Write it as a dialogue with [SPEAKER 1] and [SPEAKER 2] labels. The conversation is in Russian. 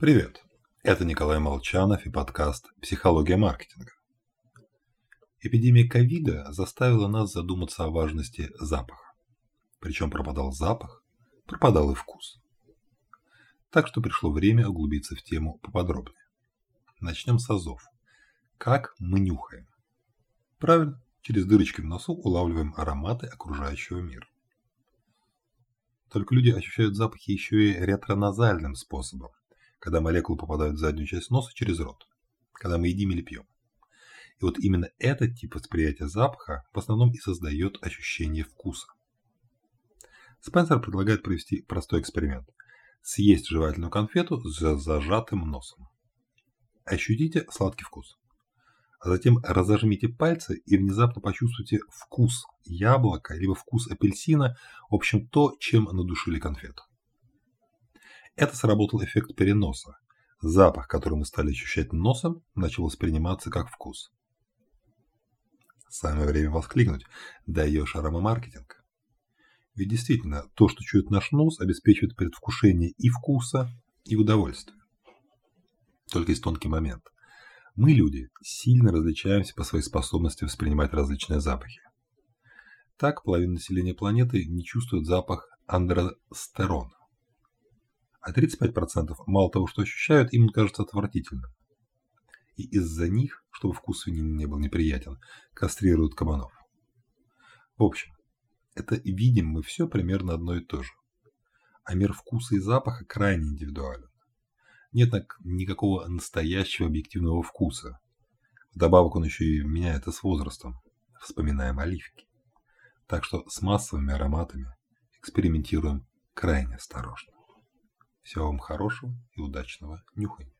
[SPEAKER 1] Привет! Это Николай Молчанов и подкаст «Психология маркетинга». Эпидемия ковида заставила нас задуматься о важности запаха. Причем пропадал запах, пропадал и вкус. Так что пришло время углубиться в тему поподробнее. Начнем с азов. Как мы нюхаем? Правильно, через дырочки в носу улавливаем ароматы окружающего мира. Только люди ощущают запахи еще и ретроназальным способом, когда молекулы попадают в заднюю часть носа через рот, когда мы едим или пьем. И вот именно этот тип восприятия запаха в основном и создает ощущение вкуса. Спенсер предлагает провести простой эксперимент. Съесть жевательную конфету с зажатым носом. Ощутите сладкий вкус. А затем разожмите пальцы и внезапно почувствуйте вкус яблока, либо вкус апельсина, в общем то, чем надушили конфету. Это сработал эффект переноса. Запах, который мы стали ощущать носом, начал восприниматься как вкус. Самое время воскликнуть «даешь аромамаркетинг». Ведь действительно, то, что чует наш нос, обеспечивает предвкушение и вкуса, и удовольствия. Только есть тонкий момент. Мы, люди, сильно различаемся по своей способности воспринимать различные запахи. Так, половина населения планеты не чувствует запах андростерона а 35% мало того, что ощущают, им кажется отвратительным. И из-за них, чтобы вкус свинины не был неприятен, кастрируют кабанов. В общем, это видим мы все примерно одно и то же. А мир вкуса и запаха крайне индивидуален. Нет никакого настоящего объективного вкуса. Вдобавок он еще и меняется с возрастом. Вспоминаем оливки. Так что с массовыми ароматами экспериментируем крайне осторожно. Всего вам хорошего и удачного нюхания.